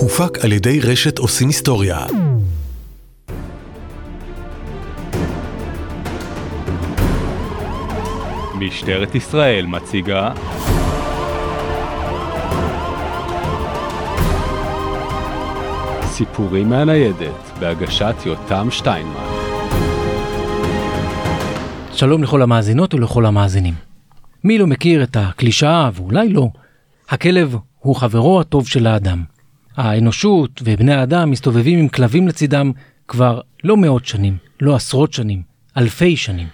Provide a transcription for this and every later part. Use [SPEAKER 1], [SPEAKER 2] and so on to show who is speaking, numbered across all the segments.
[SPEAKER 1] הופק על ידי רשת עושים היסטוריה.
[SPEAKER 2] משטרת ישראל מציגה סיפורים מהניידת בהגשת יותם שטיינמן
[SPEAKER 3] שלום לכל המאזינות ולכל המאזינים. מי לא מכיר את הקלישאה, ואולי לא, הכלב הוא חברו הטוב של האדם. האנושות ובני האדם מסתובבים עם כלבים לצידם כבר לא מאות שנים, לא עשרות שנים, אלפי שנים.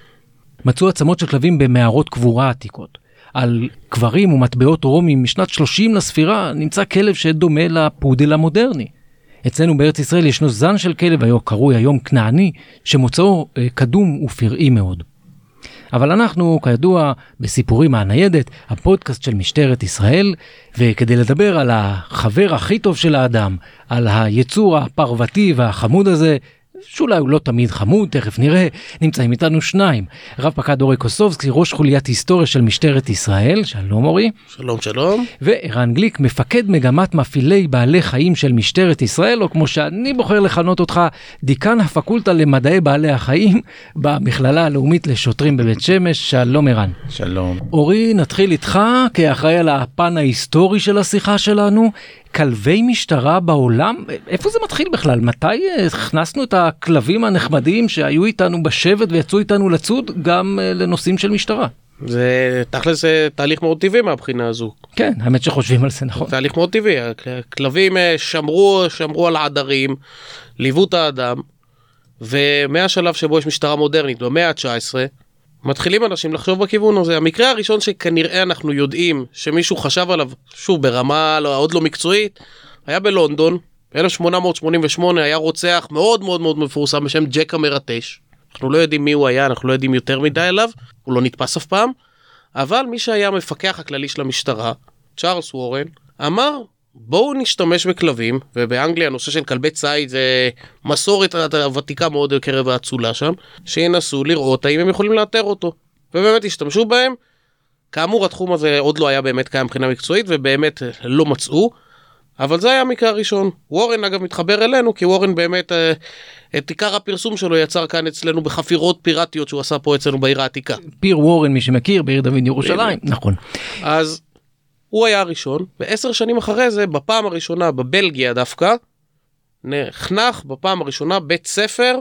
[SPEAKER 3] מצאו עצמות של כלבים במערות קבורה עתיקות. על קברים ומטבעות רומיים משנת 30 לספירה נמצא כלב שדומה לפודל המודרני. אצלנו בארץ ישראל ישנו זן של כלב, קרוי היום כנעני, שמוצאו אה, קדום ופראי מאוד. אבל אנחנו, כידוע, בסיפורים מהניידת, הפודקאסט של משטרת ישראל, וכדי לדבר על החבר הכי טוב של האדם, על היצור הפרוותי והחמוד הזה, שאולי הוא לא תמיד חמוד, תכף נראה, נמצאים איתנו שניים. רב פקד אורי קוסובסקי, ראש חוליית היסטוריה של משטרת ישראל, שלום אורי.
[SPEAKER 4] שלום שלום.
[SPEAKER 3] וערן גליק, מפקד מגמת מפעילי בעלי חיים של משטרת ישראל, או כמו שאני בוחר לכנות אותך, דיקן הפקולטה למדעי בעלי החיים במכללה הלאומית לשוטרים בבית שמש, שלום ערן.
[SPEAKER 4] שלום.
[SPEAKER 3] אורי, נתחיל איתך כאחראי על הפן ההיסטורי של השיחה שלנו. כלבי משטרה בעולם? איפה זה מתחיל בכלל? מתי אה, הכנסנו את הכלבים הנחמדים שהיו איתנו בשבט ויצאו איתנו לצוד גם אה, לנושאים של משטרה?
[SPEAKER 4] זה תכל'ס זה תהליך מאוד טבעי מהבחינה הזו.
[SPEAKER 3] כן, האמת שחושבים על זה נכון.
[SPEAKER 4] תהליך מאוד טבעי, הכלבים אה, שמרו, שמרו על העדרים, ליוו את האדם, ומהשלב שבו יש משטרה מודרנית במאה ה-19, מתחילים אנשים לחשוב בכיוון הזה. המקרה הראשון שכנראה אנחנו יודעים שמישהו חשב עליו, שוב ברמה לא, עוד לא מקצועית, היה בלונדון, 1888 היה רוצח מאוד מאוד מאוד מפורסם בשם ג'ק המרטש. אנחנו לא יודעים מי הוא היה, אנחנו לא יודעים יותר מדי עליו, הוא לא נתפס אף פעם, אבל מי שהיה המפקח הכללי של המשטרה, צ'ארלס וורן, אמר בואו נשתמש בכלבים, ובאנגליה הנושא של כלבי ציד זה מסורת ותיקה מאוד בקרב האצולה שם, שינסו לראות האם הם יכולים לאתר אותו. ובאמת השתמשו בהם. כאמור התחום הזה עוד לא היה באמת קיים מבחינה מקצועית ובאמת לא מצאו. אבל זה היה המקרה הראשון. וורן אגב מתחבר אלינו כי וורן באמת אה, את עיקר הפרסום שלו יצר כאן אצלנו בחפירות פיראטיות שהוא עשה פה אצלנו בעיר העתיקה.
[SPEAKER 3] פיר וורן מי שמכיר בעיר דוד ירושלים נכון.
[SPEAKER 4] אז הוא היה הראשון, ועשר שנים אחרי זה, בפעם הראשונה בבלגיה דווקא, נחנך בפעם הראשונה בית ספר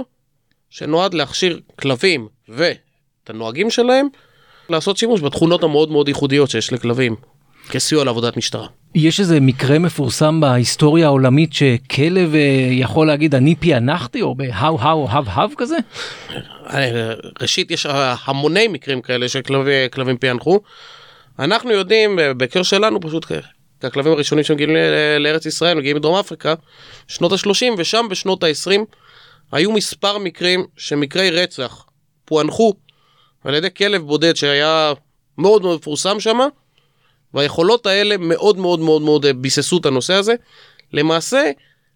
[SPEAKER 4] שנועד להכשיר כלבים ואת הנוהגים שלהם לעשות שימוש בתכונות המאוד מאוד ייחודיות שיש לכלבים כסיוע לעבודת משטרה.
[SPEAKER 3] יש איזה מקרה מפורסם בהיסטוריה העולמית שכלב אה, יכול להגיד אני פענחתי או בהאו האו האב האב כזה?
[SPEAKER 4] אה, ראשית יש המוני מקרים כאלה שכלבים פענחו. אנחנו יודעים בהקשר שלנו פשוט הכלבים הראשונים שמגיעים לארץ ישראל מגיעים מדרום אפריקה שנות ה-30 ושם בשנות ה-20 היו מספר מקרים שמקרי רצח פוענחו על ידי כלב בודד שהיה מאוד מאוד מפורסם שם והיכולות האלה מאוד מאוד מאוד מאוד ביססו את הנושא הזה. למעשה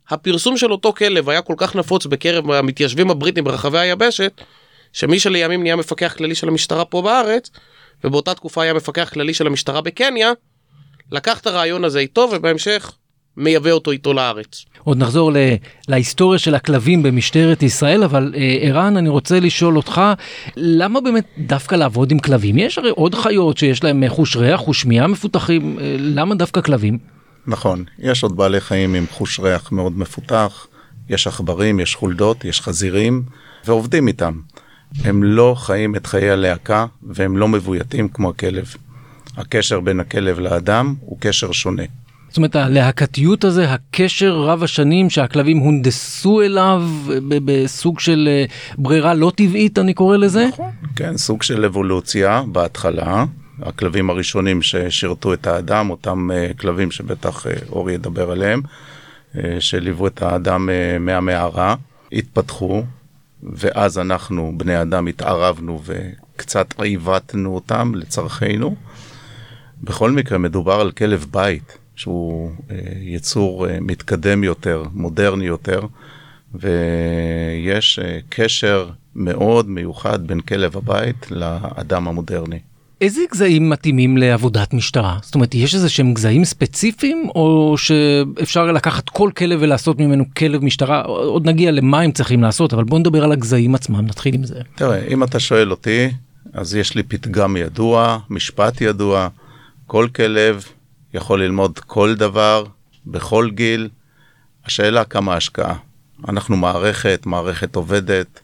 [SPEAKER 4] הפרסום של אותו כלב היה כל כך נפוץ בקרב המתיישבים הבריטים ברחבי היבשת שמי שלימים נהיה מפקח כללי של המשטרה פה בארץ ובאותה תקופה היה מפקח כללי של המשטרה בקניה, לקח את הרעיון הזה איתו ובהמשך מייבא אותו איתו לארץ.
[SPEAKER 3] עוד נחזור ל- להיסטוריה של הכלבים במשטרת ישראל, אבל אה, ערן, אני רוצה לשאול אותך, למה באמת דווקא לעבוד עם כלבים? יש הרי עוד חיות שיש להם חוש ריח, חוש שמיעה מפותחים, אה, למה דווקא כלבים?
[SPEAKER 5] נכון, יש עוד בעלי חיים עם חוש ריח מאוד מפותח, יש עכברים, יש חולדות, יש חזירים, ועובדים איתם. הם לא חיים את חיי הלהקה והם לא מבויתים כמו הכלב. הקשר בין הכלב לאדם הוא קשר שונה.
[SPEAKER 3] זאת אומרת הלהקתיות הזה, הקשר רב השנים שהכלבים הונדסו אליו בסוג של אה, ברירה לא טבעית אני קורא לזה?
[SPEAKER 5] נכון, כן, סוג של אבולוציה בהתחלה. הכלבים הראשונים ששירתו את האדם, אותם uh, כלבים שבטח uh, אורי ידבר עליהם, שליוו את האדם מהמערה, התפתחו ואז אנחנו, בני אדם, התערבנו וקצת עיוותנו אותם לצרכינו. בכל מקרה, מדובר על כלב בית, שהוא אה, יצור אה, מתקדם יותר, מודרני יותר, ויש אה, קשר מאוד מיוחד בין כלב הבית לאדם המודרני.
[SPEAKER 3] איזה גזעים מתאימים לעבודת משטרה? זאת אומרת, יש איזה שהם גזעים ספציפיים, או שאפשר לקחת כל כלב ולעשות ממנו כלב משטרה? עוד נגיע למה הם צריכים לעשות, אבל בוא נדבר על הגזעים עצמם, נתחיל עם זה.
[SPEAKER 5] תראה, אם אתה שואל אותי, אז יש לי פתגם ידוע, משפט ידוע, כל כלב יכול ללמוד כל דבר, בכל גיל. השאלה כמה השקעה. אנחנו מערכת, מערכת עובדת,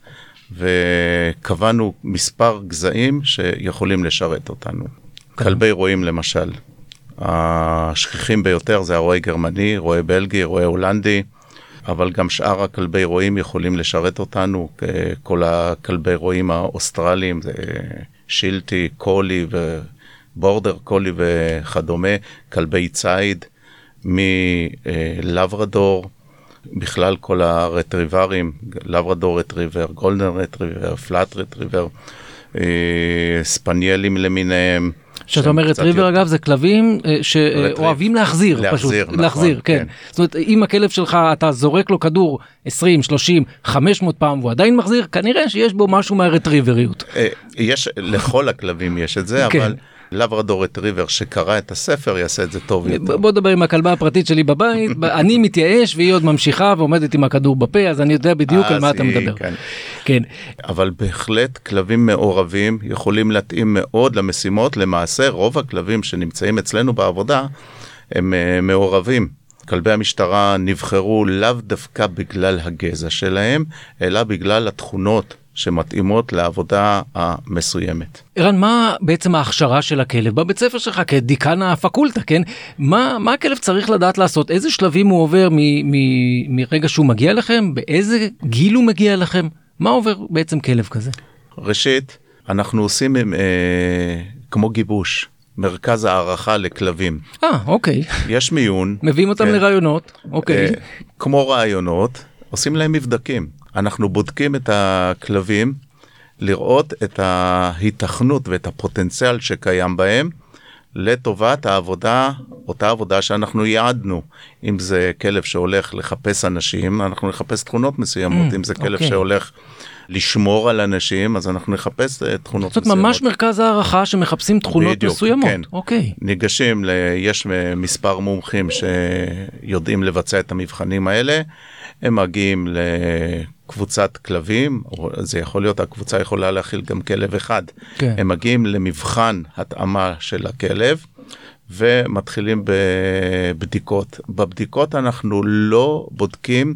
[SPEAKER 5] וקבענו מספר גזעים שיכולים לשרת אותנו. כלבי רועים למשל, השכיחים ביותר זה הרועה גרמני, רועה בלגי, רועה הולנדי, אבל גם שאר הכלבי רועים יכולים לשרת אותנו, כל הכלבי רועים האוסטרליים, זה שלטי, קולי ובורדר קולי וכדומה, כלבי ציד מלברדור. בכלל כל הרטריברים, לברדור רטריבר, גולדן רטריבר, פלאט רטריבר, אה, ספניאלים למיניהם.
[SPEAKER 3] כשאתה אומר רטריבר אגב זה כלבים אה, שאוהבים להחזיר,
[SPEAKER 5] להחזיר,
[SPEAKER 3] פשוט,
[SPEAKER 5] נכון,
[SPEAKER 3] להחזיר, כן.
[SPEAKER 5] כן.
[SPEAKER 3] זאת אומרת אם הכלב שלך אתה זורק לו כדור 20, 30, 500 פעם והוא עדיין מחזיר, כנראה שיש בו משהו מהרטריבריות.
[SPEAKER 5] אה, יש, לכל הכלבים יש את זה,
[SPEAKER 3] כן.
[SPEAKER 5] אבל לברדור רטריבר שקרא את הספר יעשה את זה טוב יותר.
[SPEAKER 3] בוא נדבר עם הכלבה הפרטית שלי בבית, אני מתייאש והיא עוד ממשיכה ועומדת עם הכדור בפה אז אני יודע בדיוק על מה אתה מדבר.
[SPEAKER 5] כן.
[SPEAKER 3] כן.
[SPEAKER 5] אבל בהחלט כלבים מעורבים יכולים להתאים מאוד למשימות. למעשה רוב הכלבים שנמצאים אצלנו בעבודה הם אה, מעורבים. כלבי המשטרה נבחרו לאו דווקא בגלל הגזע שלהם, אלא בגלל התכונות שמתאימות לעבודה המסוימת.
[SPEAKER 3] ערן, מה בעצם ההכשרה של הכלב בבית ספר שלך כדיקן הפקולטה, כן? מה, מה הכלב צריך לדעת לעשות? איזה שלבים הוא עובר מ, מ, מרגע שהוא מגיע לכם? באיזה גיל הוא מגיע לכם? מה עובר בעצם כלב כזה?
[SPEAKER 5] ראשית, אנחנו עושים אה, כמו גיבוש, מרכז הערכה לכלבים.
[SPEAKER 3] אה, אוקיי.
[SPEAKER 5] יש מיון.
[SPEAKER 3] מביאים אותם
[SPEAKER 5] כן.
[SPEAKER 3] לרעיונות, אוקיי.
[SPEAKER 5] אה, כמו רעיונות, עושים להם מבדקים. אנחנו בודקים את הכלבים, לראות את ההיתכנות ואת הפוטנציאל שקיים בהם לטובת העבודה, אותה עבודה שאנחנו ייעדנו. אם זה כלב שהולך לחפש אנשים, אנחנו נחפש תכונות מסוימות.
[SPEAKER 3] Mm,
[SPEAKER 5] אם זה כלב
[SPEAKER 3] אוקיי.
[SPEAKER 5] שהולך לשמור על אנשים, אז אנחנו נחפש אה, תכונות
[SPEAKER 3] זאת
[SPEAKER 5] מסוימות.
[SPEAKER 3] אומרת, ממש מרכז הערכה שמחפשים תכונות
[SPEAKER 5] בדיוק,
[SPEAKER 3] מסוימות.
[SPEAKER 5] כן.
[SPEAKER 3] אוקיי.
[SPEAKER 5] ניגשים, ל... יש מספר מומחים שיודעים לבצע את המבחנים האלה, הם מגיעים לקבוצת כלבים, זה יכול להיות, הקבוצה יכולה להכיל גם כלב אחד.
[SPEAKER 3] כן.
[SPEAKER 5] הם מגיעים למבחן התאמה של הכלב. ומתחילים בבדיקות. בבדיקות אנחנו לא בודקים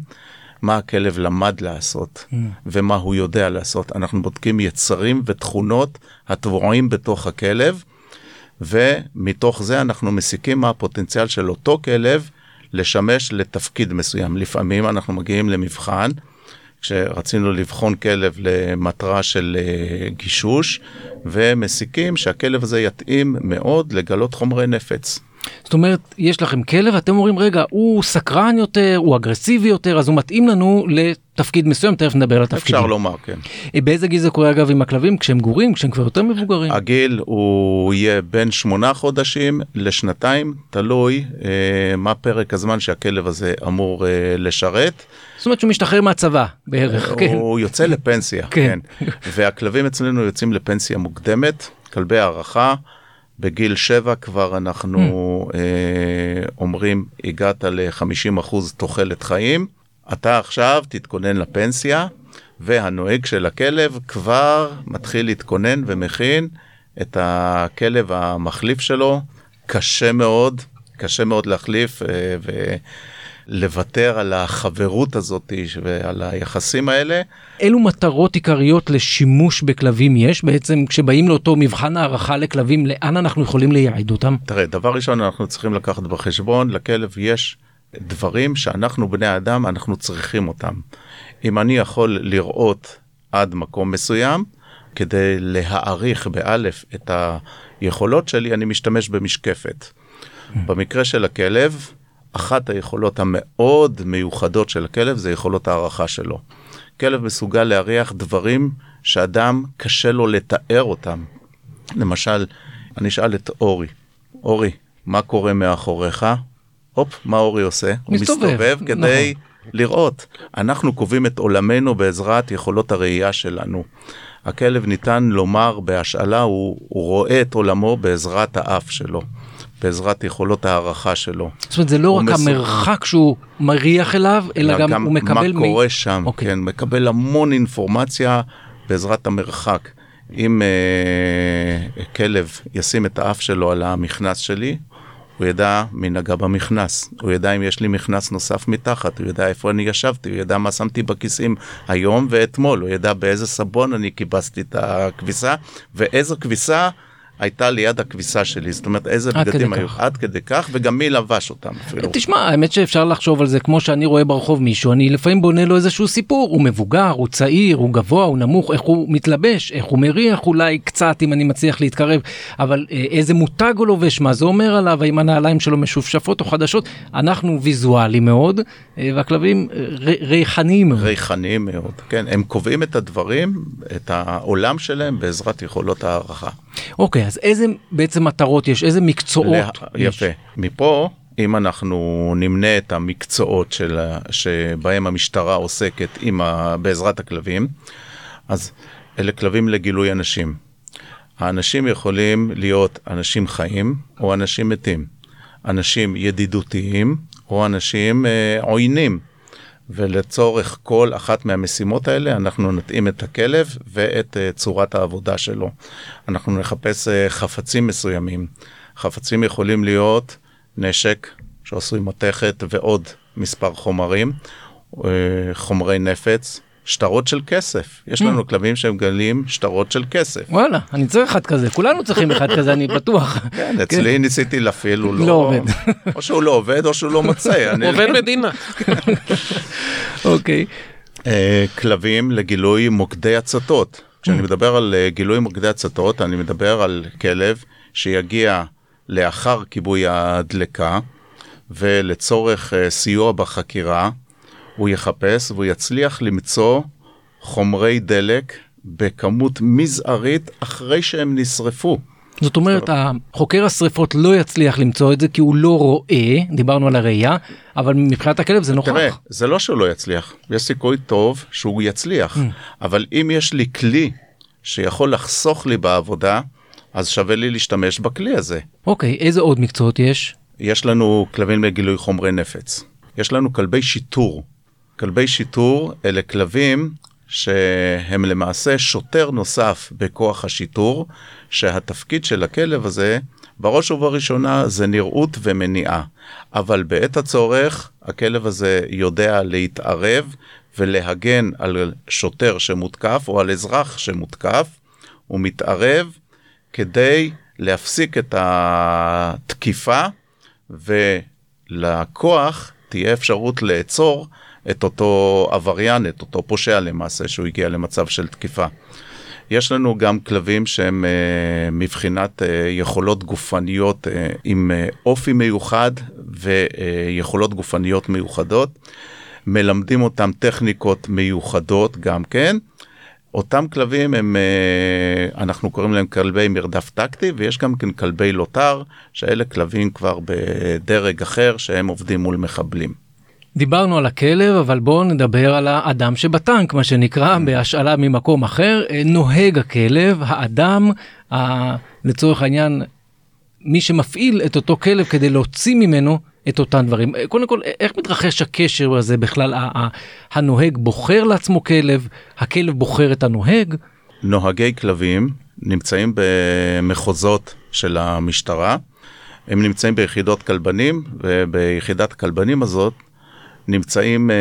[SPEAKER 5] מה הכלב למד לעשות
[SPEAKER 3] Mm.
[SPEAKER 5] ומה הוא יודע לעשות. אנחנו בודקים יצרים ותכונות הטבועים בתוך הכלב, ומתוך זה אנחנו מסיקים מה הפוטנציאל של אותו כלב לשמש לתפקיד מסוים. לפעמים אנחנו מגיעים למבחן, כשרצינו לבחון כלב למטרה של אה, גישוש, ומסיקים שהכלב הזה יתאים מאוד לגלות חומרי נפץ.
[SPEAKER 3] זאת אומרת, יש לכם כלב, אתם אומרים, רגע, הוא סקרן יותר, הוא אגרסיבי יותר, אז הוא מתאים לנו לתפקיד מסוים, תכף נדבר על התפקידים.
[SPEAKER 5] אפשר לומר, כן.
[SPEAKER 3] אה, באיזה גיל זה קורה אגב עם הכלבים? כשהם גורים? כשהם כבר יותר מבוגרים?
[SPEAKER 5] הגיל הוא יהיה בין שמונה חודשים לשנתיים, תלוי אה, מה פרק הזמן שהכלב הזה אמור אה, לשרת.
[SPEAKER 3] זאת אומרת שהוא משתחרר מהצבא בערך, כן.
[SPEAKER 5] הוא יוצא לפנסיה,
[SPEAKER 3] כן.
[SPEAKER 5] כן. והכלבים אצלנו יוצאים לפנסיה מוקדמת, כלבי הערכה. בגיל שבע כבר אנחנו אה, אומרים הגעת ל-50% תוחלת חיים, אתה עכשיו תתכונן לפנסיה, והנוהג של הכלב כבר מתחיל להתכונן ומכין את הכלב המחליף שלו. קשה מאוד, קשה מאוד להחליף אה, ולוותר על החברות הזאת ועל היחסים האלה.
[SPEAKER 3] אילו מטרות עיקריות לשימוש בכלבים יש בעצם כשבאים לאותו מבחן הערכה לכלבים, לאן אנחנו יכולים לייעד אותם?
[SPEAKER 5] תראה, דבר ראשון אנחנו צריכים לקחת בחשבון, לכלב יש דברים שאנחנו בני אדם, אנחנו צריכים אותם. אם אני יכול לראות עד מקום מסוים, כדי להעריך באלף את היכולות שלי, אני משתמש במשקפת. במקרה של הכלב, אחת היכולות המאוד מיוחדות של הכלב זה יכולות הערכה שלו. כלב מסוגל להריח דברים שאדם קשה לו לתאר אותם. למשל, אני אשאל את אורי, אורי, מה קורה מאחוריך? הופ, מה אורי עושה? הוא
[SPEAKER 3] מסתובב,
[SPEAKER 5] מסתובב כדי לראות. אנחנו קובעים את עולמנו בעזרת יכולות הראייה שלנו. הכלב ניתן לומר בהשאלה, הוא, הוא רואה את עולמו בעזרת האף שלו, בעזרת יכולות ההערכה שלו.
[SPEAKER 3] זאת אומרת, זה לא רק
[SPEAKER 5] מסו-
[SPEAKER 3] המרחק שהוא מריח אליו, אלא גם הוא מקבל...
[SPEAKER 5] מה
[SPEAKER 3] מ-
[SPEAKER 5] קורה שם,
[SPEAKER 3] אוקיי.
[SPEAKER 5] כן, מקבל המון אינפורמציה בעזרת המרחק. אם אה, כלב ישים את האף שלו על המכנס שלי, הוא ידע מי נגע במכנס, הוא ידע אם יש לי מכנס נוסף מתחת, הוא ידע איפה אני ישבתי, הוא ידע מה שמתי בכיסים היום ואתמול, הוא ידע באיזה סבון אני כיבסתי את הכביסה, ואיזו כביסה הייתה ליד הכביסה שלי, זאת אומרת איזה
[SPEAKER 3] עד
[SPEAKER 5] בגדים היו. עד כדי כך, וגם מי לבש אותם אפילו.
[SPEAKER 3] תשמע, האמת שאפשר לחשוב על זה כמו שאני רואה ברחוב מישהו, אני לפעמים בונה לו איזשהו סיפור, הוא מבוגר, הוא צעיר, הוא גבוה, הוא נמוך, איך הוא מתלבש, איך הוא מריח אולי קצת אם אני מצליח להתקרב, אבל אה, איזה מותג הוא לובש, מה זה אומר עליו, האם הנעליים שלו משופשפות או חדשות, אנחנו ויזואליים מאוד, אה, והכלבים אה, ריחניים מאוד.
[SPEAKER 5] ריחניים מאוד, כן, הם קובעים את הדברים, את העולם שלהם בעזרת יכולות הערכה.
[SPEAKER 3] אוקיי, אז איזה בעצם מטרות יש, איזה מקצועות
[SPEAKER 5] לה-
[SPEAKER 3] יש?
[SPEAKER 5] יפה. מפה, אם אנחנו נמנה את המקצועות של, שבהם המשטרה עוסקת עם ה, בעזרת הכלבים, אז אלה כלבים לגילוי אנשים. האנשים יכולים להיות אנשים חיים או אנשים מתים, אנשים ידידותיים או אנשים אה, עוינים. ולצורך כל אחת מהמשימות האלה אנחנו נתאים את הכלב ואת uh, צורת העבודה שלו. אנחנו נחפש uh, חפצים מסוימים. חפצים יכולים להיות נשק שעשוי מתכת ועוד מספר חומרים, uh, חומרי נפץ, שטרות של כסף. יש לנו כלבים שהם גלים שטרות של כסף.
[SPEAKER 3] וואלה, אני צריך אחד כזה, כולנו צריכים אחד כזה, אני בטוח.
[SPEAKER 5] כן, אצלי ניסיתי להפעיל, הוא
[SPEAKER 3] לא
[SPEAKER 5] לא...
[SPEAKER 3] עובד.
[SPEAKER 5] או שהוא לא עובד או שהוא לא מוצא. אני-
[SPEAKER 4] עובד מדינה.
[SPEAKER 3] אוקיי.
[SPEAKER 5] אה, כלבים לגילוי מוקדי הצתות. כשאני מדבר על אה, גילוי מוקדי הצתות, אני מדבר על כלב שיגיע לאחר כיבוי הדלקה, ולצורך אה, סיוע בחקירה, הוא יחפש והוא יצליח למצוא חומרי דלק בכמות מזערית אחרי שהם נשרפו.
[SPEAKER 3] זאת אומרת, החוקר השרפות לא יצליח למצוא את זה כי הוא לא רואה, דיברנו על הראייה, אבל מבחינת הכלב זה נוכח.
[SPEAKER 5] תראה, זה לא שהוא לא יצליח, יש סיכוי טוב שהוא יצליח, אבל אם יש לי כלי שיכול לחסוך לי בעבודה, אז שווה לי להשתמש בכלי הזה.
[SPEAKER 3] אוקיי, איזה עוד מקצועות יש?
[SPEAKER 5] יש לנו כלבים לגילוי חומרי נפץ. יש לנו כלבי שיטור. כלבי שיטור אלה כלבים שהם למעשה שוטר נוסף בכוח השיטור, שהתפקיד של הכלב הזה, בראש ובראשונה זה נראות ומניעה. אבל בעת הצורך, הכלב הזה יודע להתערב ולהגן על שוטר שמותקף או על אזרח שמותקף. הוא מתערב כדי להפסיק את התקיפה ולכוח תהיה אפשרות לעצור את אותו עבריין, את אותו פושע למעשה, שהוא הגיע למצב של תקיפה. יש לנו גם כלבים שהם אה, מבחינת אה, יכולות גופניות אה, עם אה, אופי מיוחד ויכולות גופניות מיוחדות. מלמדים אותם טכניקות מיוחדות גם כן. אותם כלבים הם, אה, אנחנו קוראים להם כלבי מרדף טקטי, ויש גם כן כלבי לוטר, שאלה כלבים כבר בדרג אחר, שהם עובדים מול מחבלים.
[SPEAKER 3] דיברנו על הכלב, אבל בואו נדבר על האדם שבטנק, מה שנקרא, בהשאלה ממקום אחר. אה, נוהג הכלב, האדם, ה... לצורך העניין, מי שמפעיל את אותו כלב כדי להוציא ממנו את אותם דברים. אה, קודם כל, איך מתרחש הקשר הזה בכלל? הנוהג בוחר לעצמו כלב, הכלב בוחר את הנוהג.
[SPEAKER 5] נוהגי כלבים נמצאים במחוזות של המשטרה, הם נמצאים ביחידות כלבנים, וביחידת הכלבנים הזאת נמצאים אה,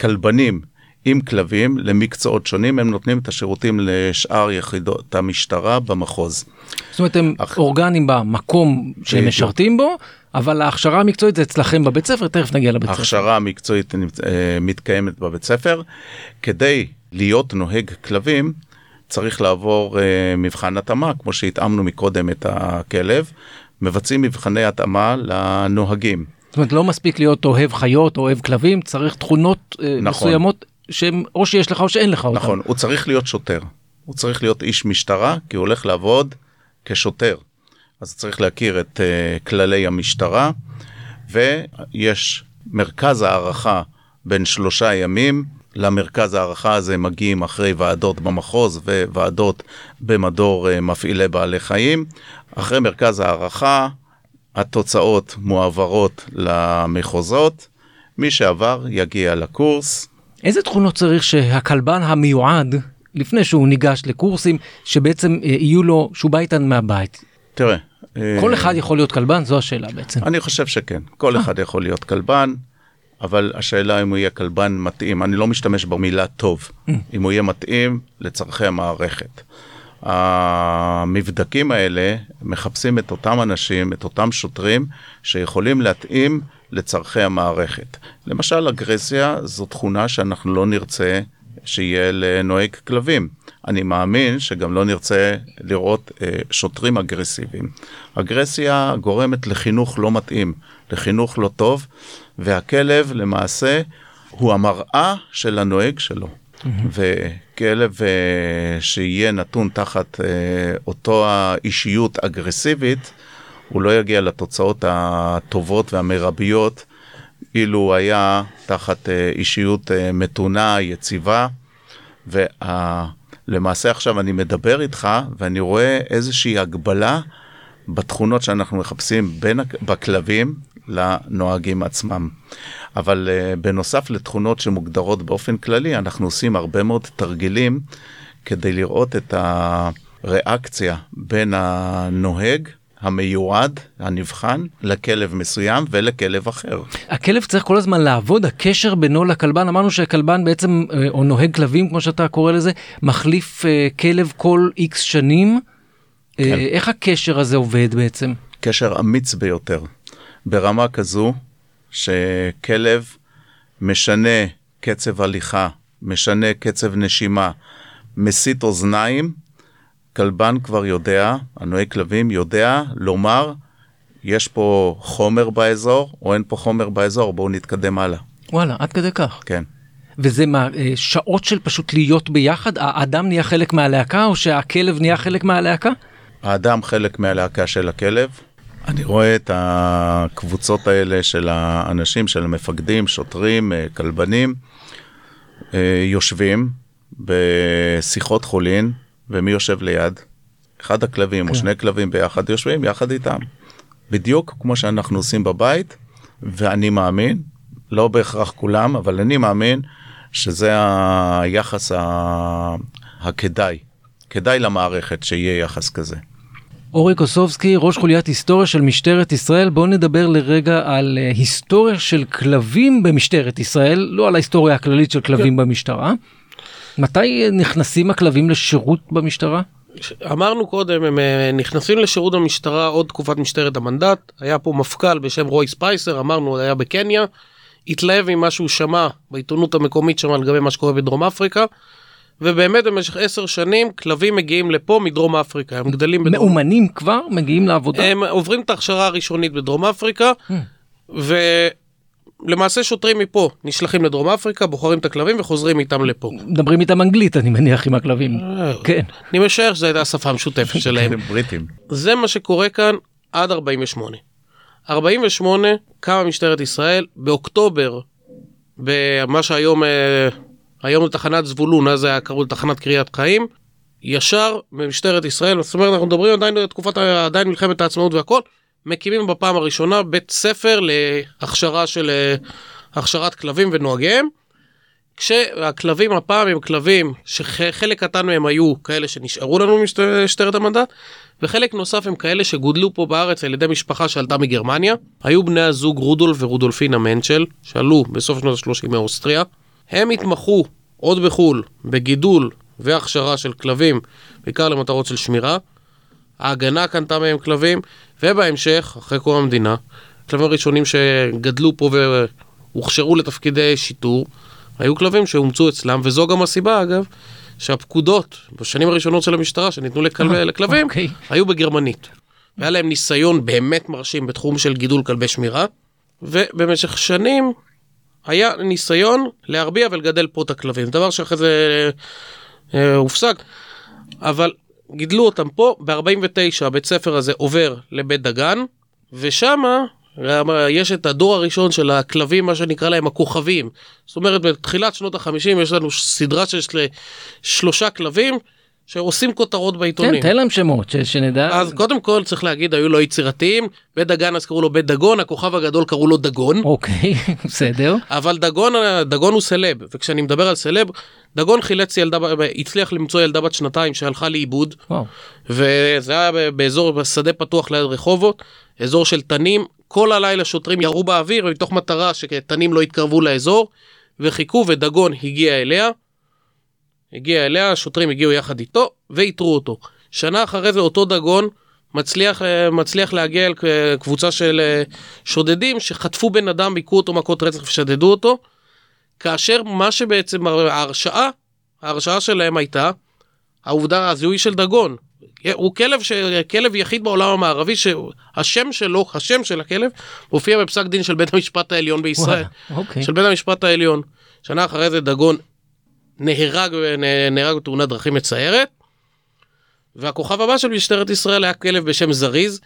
[SPEAKER 5] כלבנים עם כלבים למקצועות שונים, הם נותנים את השירותים לשאר יחידות המשטרה במחוז.
[SPEAKER 3] זאת אומרת, הם
[SPEAKER 5] אך-
[SPEAKER 3] אורגנים במקום שהם. משרתים בו, אבל ההכשרה המקצועית זה אצלכם בבית ספר, תכף נגיע לבית ספר.
[SPEAKER 5] ההכשרה המקצועית נמצ- אה, מתקיימת בבית ספר. כדי להיות נוהג כלבים, צריך לעבור אה, מבחן התאמה, כמו שהתאמנו מקודם את הכלב. מבצעים מבחני התאמה לנוהגים.
[SPEAKER 3] זאת אומרת, לא מספיק להיות אוהב חיות או אוהב כלבים, צריך תכונות אה,
[SPEAKER 5] נכון.
[SPEAKER 3] מסוימות שהם או שיש לך או שאין לך אותם.
[SPEAKER 5] נכון, הוא צריך להיות שוטר. הוא צריך להיות איש משטרה, כי הוא הולך לעבוד כשוטר. אז צריך להכיר את uh, כללי המשטרה, ויש מרכז הערכה בין שלושה ימים למרכז הערכה הזה מגיעים אחרי ועדות במחוז וועדות במדור אה, מפעילי בעלי חיים. אחרי מרכז הערכה התוצאות מועברות למחוזות, מי שעבר יגיע לקורס.
[SPEAKER 3] איזה תכונות צריך שהכלבן המיועד, לפני שהוא ניגש לקורסים, שבעצם אה, יהיו לו, שהוא בא איתן מהבית?
[SPEAKER 5] תראה.
[SPEAKER 3] כל
[SPEAKER 5] אה,
[SPEAKER 3] אחד יכול להיות כלבן? זו השאלה בעצם.
[SPEAKER 5] אני חושב שכן, כל אחד יכול להיות כלבן, אבל השאלה אם הוא יהיה כלבן מתאים, אני לא משתמש במילה טוב, אם הוא יהיה מתאים לצורכי המערכת. המבדקים האלה מחפשים את אותם אנשים, את אותם שוטרים, שיכולים להתאים לצורכי המערכת. למשל, אגרסיה זו תכונה שאנחנו לא נרצה שיהיה לנוהג כלבים. אני מאמין שגם לא נרצה לראות אה, שוטרים אגרסיביים. אגרסיה גורמת לחינוך לא מתאים, לחינוך לא טוב, והכלב למעשה הוא המראה של הנוהג שלו. וכלב אה, שיהיה נתון תחת אה, אותו האישיות אגרסיבית, הוא לא יגיע לתוצאות הטובות והמרביות אילו היה תחת אה, אישיות מתונה, יציבה. ולמעשה עכשיו אני מדבר איתך ואני רואה איזושהי הגבלה בתכונות שאנחנו מחפשים בין בכלבים לנוהגים עצמם. אבל uh, בנוסף לתכונות שמוגדרות באופן כללי, אנחנו עושים הרבה מאוד תרגילים כדי לראות את הריאקציה בין הנוהג המיועד, הנבחן, לכלב מסוים ולכלב אחר.
[SPEAKER 3] הכלב צריך כל הזמן לעבוד, הקשר בינו לכלבן, אמרנו שהכלבן בעצם, אה, או נוהג כלבים כמו שאתה קורא לזה, מחליף אה, כלב כל איקס שנים.
[SPEAKER 5] כן.
[SPEAKER 3] איך הקשר הזה עובד בעצם?
[SPEAKER 5] קשר אמיץ ביותר, ברמה כזו שכלב משנה קצב הליכה, משנה קצב נשימה, מסיט אוזניים, כלבן כבר יודע, הנוהג כלבים יודע לומר, יש פה חומר באזור או אין פה חומר באזור, בואו נתקדם הלאה.
[SPEAKER 3] וואלה, עד כדי כך.
[SPEAKER 5] כן.
[SPEAKER 3] וזה מה, אה, שעות של פשוט להיות ביחד? האדם נהיה חלק מהלהקה או שהכלב נהיה חלק מהלהקה?
[SPEAKER 5] האדם חלק מהלהקה של הכלב. אני רואה את הקבוצות האלה של האנשים, של המפקדים, שוטרים, אה, כלבנים, אה, יושבים בשיחות חולין, ומי יושב ליד? אחד הכלבים או שני כלבים ביחד יושבים יחד איתם. בדיוק כמו שאנחנו עושים בבית, ואני מאמין, לא בהכרח כולם, אבל אני מאמין שזה היחס ה... הכדאי. כדאי למערכת שיהיה יחס כזה.
[SPEAKER 3] אורי קוסובסקי, ראש חוליית היסטוריה של משטרת ישראל, בואו נדבר לרגע על אה, היסטוריה של כלבים במשטרת ישראל, לא על ההיסטוריה הכללית של כלבים במשטרה. מתי אה, נכנסים הכלבים לשירות במשטרה?
[SPEAKER 4] אמרנו קודם, הם אה, נכנסים לשירות המשטרה עוד תקופת משטרת המנדט, היה פה מפכ"ל בשם רוי ספייסר, אמרנו, היה בקניה, התלהב ממה שהוא שמע בעיתונות המקומית שם לגבי מה שקורה בדרום אפריקה, ובאמת במשך עשר שנים כלבים מגיעים לפה מדרום אפריקה, הם גדלים בדרום...
[SPEAKER 3] מאומנים כבר מגיעים לעבודה?
[SPEAKER 4] הם עוברים את ההכשרה הראשונית בדרום אפריקה, ולמעשה שוטרים מפה נשלחים לדרום אפריקה, בוחרים את הכלבים וחוזרים איתם לפה.
[SPEAKER 3] מדברים איתם אנגלית אני מניח עם הכלבים. כן.
[SPEAKER 4] אני משער שזו הייתה השפה המשותפת שלהם.
[SPEAKER 5] הם בריטים.
[SPEAKER 4] זה מה שקורה כאן עד 48. 48 קמה משטרת ישראל, באוקטובר, במה שהיום אה, היום זה תחנת זבולון, אז היה קראו לתחנת קריית חיים, ישר במשטרת ישראל, זאת אומרת אנחנו מדברים עדיין בתקופת, עדיין מלחמת העצמאות והכל, מקימים בפעם הראשונה בית ספר להכשרה של אה, הכשרת כלבים ונוהגיהם. כשהכלבים הפעם הם כלבים שחלק קטן מהם היו כאלה שנשארו לנו במשטרת המנדט וחלק נוסף הם כאלה שגודלו פה בארץ על ידי משפחה שעלתה מגרמניה. היו בני הזוג רודולף ורודולפינה מנצ'ל שעלו בסוף שנות ה-30 מאוסטריה. הם התמחו עוד בחו"ל בגידול והכשרה של כלבים בעיקר למטרות של שמירה. ההגנה קנתה מהם כלבים ובהמשך אחרי קום המדינה כלבים הראשונים שגדלו פה והוכשרו לתפקידי שיטור היו כלבים שאומצו אצלם, וזו גם הסיבה אגב, שהפקודות בשנים הראשונות של המשטרה שניתנו לכלב,
[SPEAKER 3] אה,
[SPEAKER 4] לכלבים,
[SPEAKER 3] אוקיי.
[SPEAKER 4] היו בגרמנית. היה להם ניסיון באמת מרשים בתחום של גידול כלבי שמירה, ובמשך שנים היה ניסיון להרביע ולגדל פה את הכלבים, דבר שאחרי זה אה, הופסק, אבל גידלו אותם פה, ב-49 הבית ספר הזה עובר לבית דגן, ושמה יש את הדור הראשון של הכלבים, מה שנקרא להם הכוכבים. זאת אומרת, בתחילת שנות החמישים יש לנו סדרה של שלושה כלבים שעושים כותרות בעיתונים.
[SPEAKER 3] כן, תן להם שמות, ש- שנדע.
[SPEAKER 4] אז קודם כל צריך להגיד, היו לו יצירתיים, בית דגן אז קראו לו בית דגון, הכוכב הגדול קראו לו דגון.
[SPEAKER 3] אוקיי, בסדר.
[SPEAKER 4] אבל דגון, דגון הוא סלב, וכשאני מדבר על סלב, דגון חילץ ילדה, הצליח למצוא ילדה בת שנתיים שהלכה לאיבוד. וזה היה באזור, בשדה פתוח ליד רחובות, אזור של תנים, כל הלילה שוטרים ירו באוויר מתוך מטרה שתנים לא יתקרבו לאזור, וחיכו ודגון הגיע אליה. הגיע אליה, השוטרים הגיעו יחד איתו ואיתרו אותו. שנה אחרי זה אותו דגון מצליח, מצליח להגיע אל קבוצה של אה, שודדים שחטפו בן אדם, היכו אותו מכות רצח ושדדו אותו. כאשר מה שבעצם ההרשעה, ההרשעה שלהם הייתה העובדה, הזיהוי של דגון. הוא כלב, ש... כלב יחיד בעולם המערבי שהשם שלו, השם של הכלב, מופיע בפסק דין של בית המשפט העליון בישראל.
[SPEAKER 3] וואלה, אוקיי.
[SPEAKER 4] של בית המשפט העליון. שנה אחרי זה דגון נהרג, נהרג בתאונת דרכים מצערת. והכוכב הבא של משטרת ישראל היה כלב בשם זריז,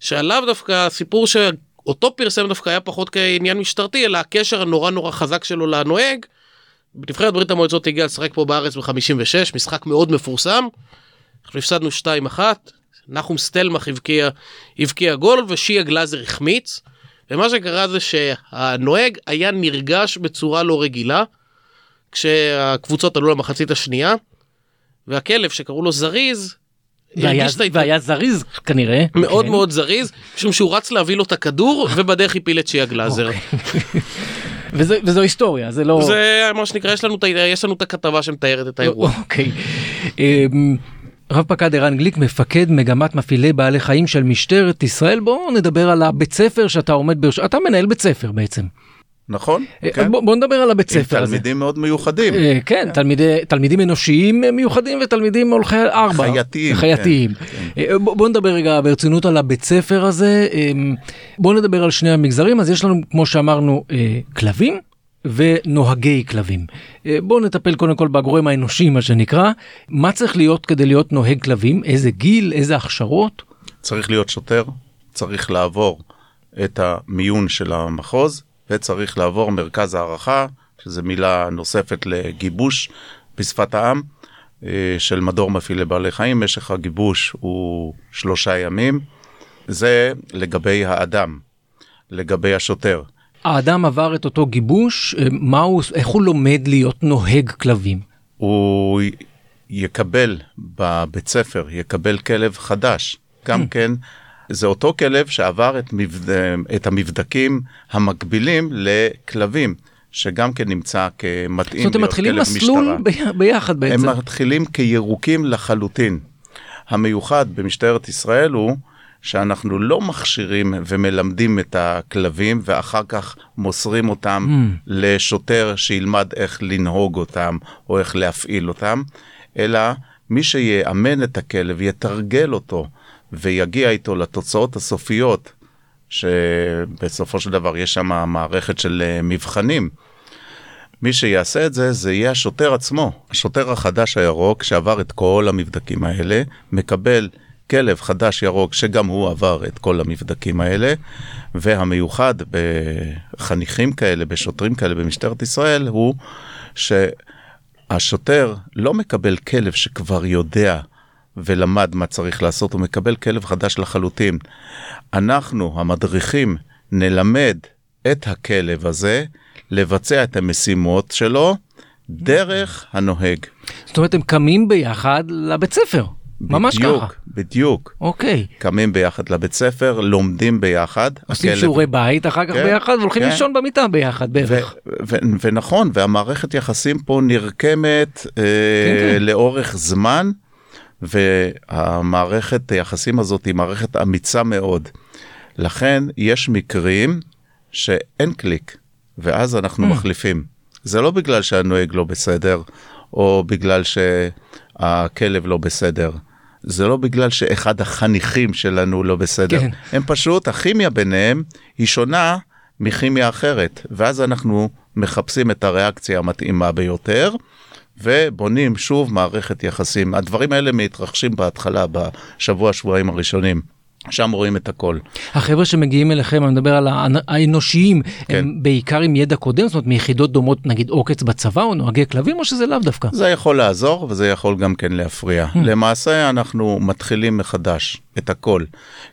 [SPEAKER 4] שעליו דווקא הסיפור שאותו פרסם דווקא היה פחות כעניין משטרתי, אלא הקשר הנורא נורא חזק שלו לנוהג. נבחרת ברית המועצות הגיעה לשחק פה בארץ ב-56, משחק מאוד מפורסם. אנחנו הפסדנו 2-1, נחום סטלמך הבקיע, הבקיע גול ושיה גלאזר החמיץ. ומה שקרה זה שהנוהג היה נרגש בצורה לא רגילה. כשהקבוצות עלו למחצית השנייה, והכלב שקראו לו זריז,
[SPEAKER 3] והיה, והיה זריז כנראה.
[SPEAKER 4] מאוד כן. מאוד זריז, משום שהוא רץ להביא לו את הכדור, ובדרך הפיל את שיה גלאזר.
[SPEAKER 3] אוקיי. וזה, וזו היסטוריה, זה לא...
[SPEAKER 4] זה מה שנקרא, יש לנו, יש לנו את הכתבה שמתארת את האירוע.
[SPEAKER 3] אוקיי. אמ, רב פקד ערן גליק, מפקד מגמת מפעילי בעלי חיים של משטרת ישראל, בואו נדבר על הבית ספר שאתה עומד בראש, אתה מנהל בית ספר בעצם.
[SPEAKER 5] נכון,
[SPEAKER 3] אה, כן. בוא, בוא נדבר על הבית ספר
[SPEAKER 5] הזה. תלמידים מאוד מיוחדים.
[SPEAKER 3] אה, כן, תלמידי, תלמידים אנושיים מיוחדים ותלמידים הולכי ארבע.
[SPEAKER 5] חייתיים.
[SPEAKER 3] חייתיים. כן, כן. אה, בוא, בוא נדבר רגע ברצינות על הבית ספר הזה. בוא נדבר על שני המגזרים. אז יש לנו, כמו שאמרנו, כלבים ונוהגי כלבים. בואו נטפל קודם כל בגורם האנושי, מה שנקרא. מה צריך להיות כדי להיות נוהג כלבים? איזה גיל? איזה הכשרות?
[SPEAKER 5] צריך להיות שוטר, צריך לעבור את המיון של המחוז. וצריך לעבור מרכז הערכה, שזה מילה נוספת לגיבוש בשפת העם, אה, של מדור מפעילי בעלי חיים. משך הגיבוש הוא שלושה ימים. זה לגבי האדם, לגבי השוטר.
[SPEAKER 3] האדם עבר את אותו גיבוש, אה, מה הוא, איך הוא לומד להיות נוהג כלבים?
[SPEAKER 5] הוא יקבל בבית ספר, יקבל כלב חדש. גם mm. כן זה אותו כלב שעבר את, מבד... את המבדקים המקבילים לכלבים. שגם כן נמצא כמתאים להיות כלב משטרה. זאת אומרת, הם מתחילים
[SPEAKER 3] מסלול ביחד בעצם.
[SPEAKER 5] הם מתחילים כירוקים לחלוטין. המיוחד במשטרת ישראל הוא שאנחנו לא מכשירים ומלמדים את הכלבים ואחר כך מוסרים אותם mm. לשוטר שילמד איך לנהוג אותם או איך להפעיל אותם, אלא מי שיאמן את הכלב, יתרגל אותו. ויגיע איתו לתוצאות הסופיות, שבסופו של דבר יש שם מערכת של אה, מבחנים. מי שיעשה את זה, זה יהיה השוטר עצמו. השוטר החדש הירוק, שעבר את כל המבדקים האלה, מקבל כלב חדש ירוק, שגם הוא עבר את כל המבדקים האלה, והמיוחד בחניכים כאלה, בשוטרים כאלה במשטרת ישראל, הוא שהשוטר לא מקבל כלב שכבר יודע ולמד מה צריך לעשות, הוא מקבל כלב חדש לחלוטין. אנחנו, המדריכים, נלמד את הכלב הזה לבצע את המשימות שלו דרך הנוהג.
[SPEAKER 3] זאת אומרת, הם קמים ביחד לבית ספר. ממש
[SPEAKER 5] בדיוק,
[SPEAKER 3] ככה.
[SPEAKER 5] בדיוק.
[SPEAKER 3] אוקיי.
[SPEAKER 5] קמים ביחד לבית ספר, לומדים ביחד.
[SPEAKER 3] עושים הכלב... שיעורי בית אחר כך כן, ביחד, והולכים כן. לישון במיטה ביחד בערך.
[SPEAKER 5] ונכון, והמערכת יחסים פה נרקמת אה, כן, כן. לאורך זמן. והמערכת היחסים הזאת היא מערכת אמיצה מאוד. לכן יש מקרים שאין קליק, ואז אנחנו mm. מחליפים. זה לא בגלל שהנוהג לא בסדר, או בגלל שהכלב לא בסדר. זה לא בגלל שאחד החניכים שלנו לא בסדר. כן. הם פשוט, הכימיה ביניהם היא שונה מכימיה אחרת, ואז אנחנו מחפשים את הריאקציה המתאימה ביותר. ובונים שוב מערכת יחסים. הדברים האלה מתרחשים בהתחלה, בשבוע, שבועיים הראשונים. שם רואים את הכל.
[SPEAKER 3] החבר'ה שמגיעים אליכם, אני מדבר על האנ- האנושיים,
[SPEAKER 5] כן.
[SPEAKER 3] הם בעיקר עם ידע קודם, זאת אומרת מיחידות דומות נגיד עוקץ בצבא או נוהגי כלבים או שזה לאו דווקא?
[SPEAKER 5] זה יכול לעזור וזה יכול גם כן להפריע. למעשה אנחנו מתחילים מחדש את הכל,